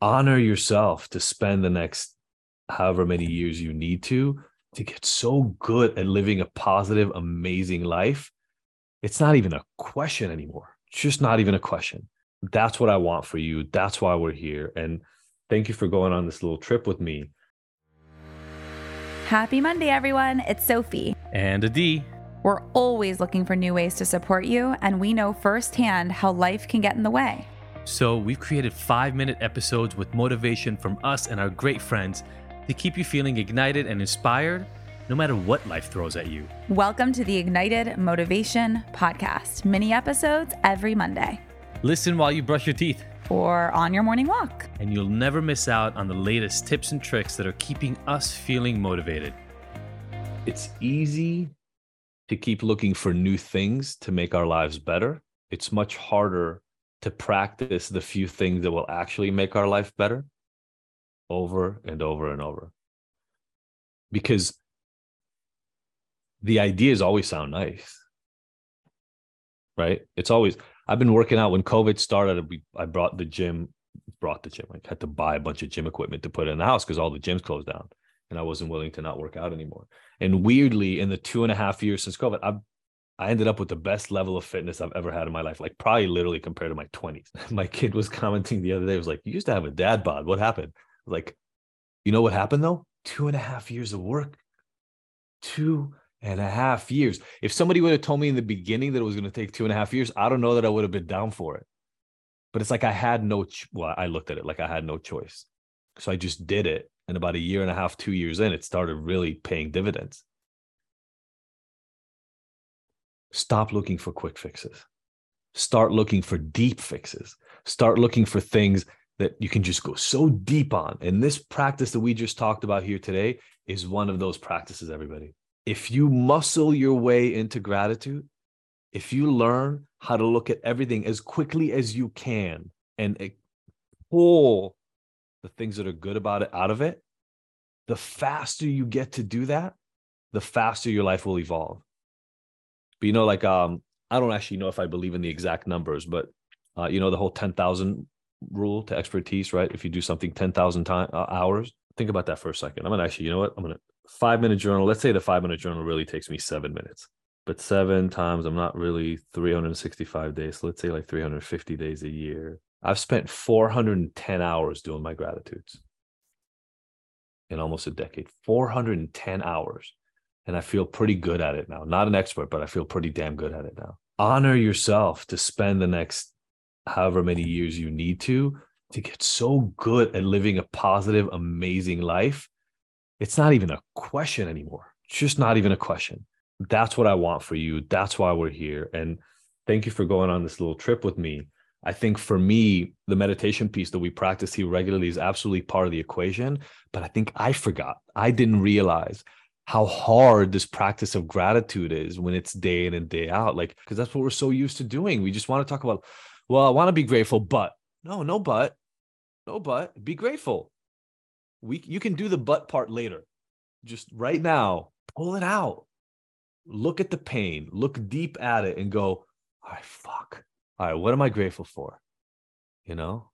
honor yourself to spend the next however many years you need to to get so good at living a positive, amazing life. It's not even a question anymore. It's just not even a question. That's what I want for you. That's why we're here. And thank you for going on this little trip with me. Happy Monday, everyone. It's Sophie. And Adi. We're always looking for new ways to support you, and we know firsthand how life can get in the way. So we've created five minute episodes with motivation from us and our great friends to keep you feeling ignited and inspired no matter what life throws at you. Welcome to the Ignited Motivation Podcast, mini episodes every Monday. Listen while you brush your teeth. Or on your morning walk. And you'll never miss out on the latest tips and tricks that are keeping us feeling motivated. It's easy to keep looking for new things to make our lives better. It's much harder to practice the few things that will actually make our life better over and over and over. Because the ideas always sound nice. Right? It's always I've been working out when COVID started. We, I brought the gym, brought the gym. I had to buy a bunch of gym equipment to put in the house because all the gyms closed down, and I wasn't willing to not work out anymore. And weirdly, in the two and a half years since COVID, I I ended up with the best level of fitness I've ever had in my life, like probably literally compared to my 20s. My kid was commenting the other day, was like, You used to have a dad bod. What happened? Like, you know what happened though? Two and a half years of work. Two and a half years. If somebody would have told me in the beginning that it was going to take two and a half years, I don't know that I would have been down for it. But it's like I had no, ch- well, I looked at it like I had no choice. So I just did it. And about a year and a half, two years in, it started really paying dividends. Stop looking for quick fixes. Start looking for deep fixes. Start looking for things that you can just go so deep on. And this practice that we just talked about here today is one of those practices, everybody if you muscle your way into gratitude, if you learn how to look at everything as quickly as you can and pull the things that are good about it out of it, the faster you get to do that, the faster your life will evolve. But you know, like um, I don't actually know if I believe in the exact numbers, but uh, you know, the whole 10,000 rule to expertise, right? If you do something 10,000 time, uh, hours, think about that for a second. I'm gonna actually, you know what? I'm gonna five minute journal. Let's say the five minute journal really takes me seven minutes, but seven times I'm not really 365 days. So let's say like 350 days a year. I've spent 410 hours doing my gratitudes in almost a decade. 410 hours. And I feel pretty good at it now. Not an expert, but I feel pretty damn good at it now. Honor yourself to spend the next however many years you need to to get so good at living a positive, amazing life it's not even a question anymore. It's just not even a question. That's what I want for you. That's why we're here. And thank you for going on this little trip with me. I think for me, the meditation piece that we practice here regularly is absolutely part of the equation. But I think I forgot. I didn't realize how hard this practice of gratitude is when it's day in and day out. Like, because that's what we're so used to doing. We just want to talk about, well, I want to be grateful, but no, no, but, no, but be grateful we you can do the butt part later. Just right now, pull it out. Look at the pain, look deep at it and go, all right, fuck. All right, what am I grateful for? You know?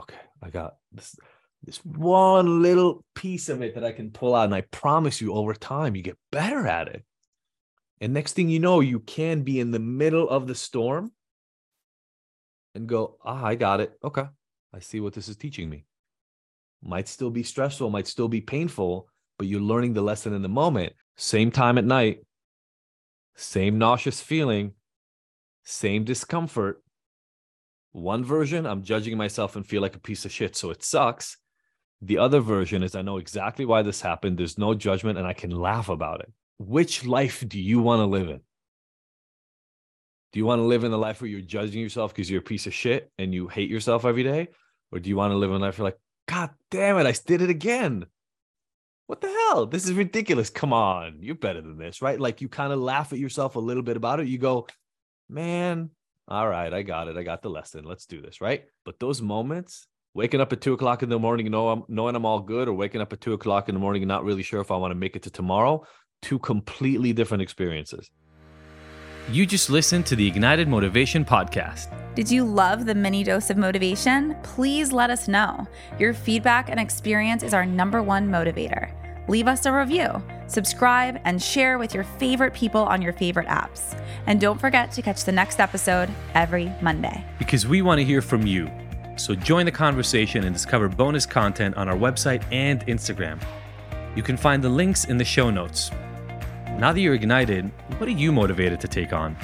Okay, I got this this one little piece of it that I can pull out. And I promise you, over time, you get better at it. And next thing you know, you can be in the middle of the storm and go, ah, I got it. Okay. I see what this is teaching me might still be stressful, might still be painful, but you're learning the lesson in the moment. Same time at night, same nauseous feeling, same discomfort. One version, I'm judging myself and feel like a piece of shit, so it sucks. The other version is I know exactly why this happened. There's no judgment and I can laugh about it. Which life do you want to live in? Do you want to live in the life where you're judging yourself because you're a piece of shit and you hate yourself every day? Or do you want to live in a life where you're like, God damn it, I did it again. What the hell? This is ridiculous. Come on, you're better than this, right? Like you kind of laugh at yourself a little bit about it. You go, man, all right, I got it. I got the lesson. Let's do this, right? But those moments, waking up at two o'clock in the morning, know I'm, knowing I'm all good, or waking up at two o'clock in the morning and not really sure if I want to make it to tomorrow, two completely different experiences. You just listened to the Ignited Motivation Podcast. Did you love the mini dose of motivation? Please let us know. Your feedback and experience is our number one motivator. Leave us a review, subscribe, and share with your favorite people on your favorite apps. And don't forget to catch the next episode every Monday. Because we want to hear from you. So join the conversation and discover bonus content on our website and Instagram. You can find the links in the show notes. Now that you're ignited, what are you motivated to take on?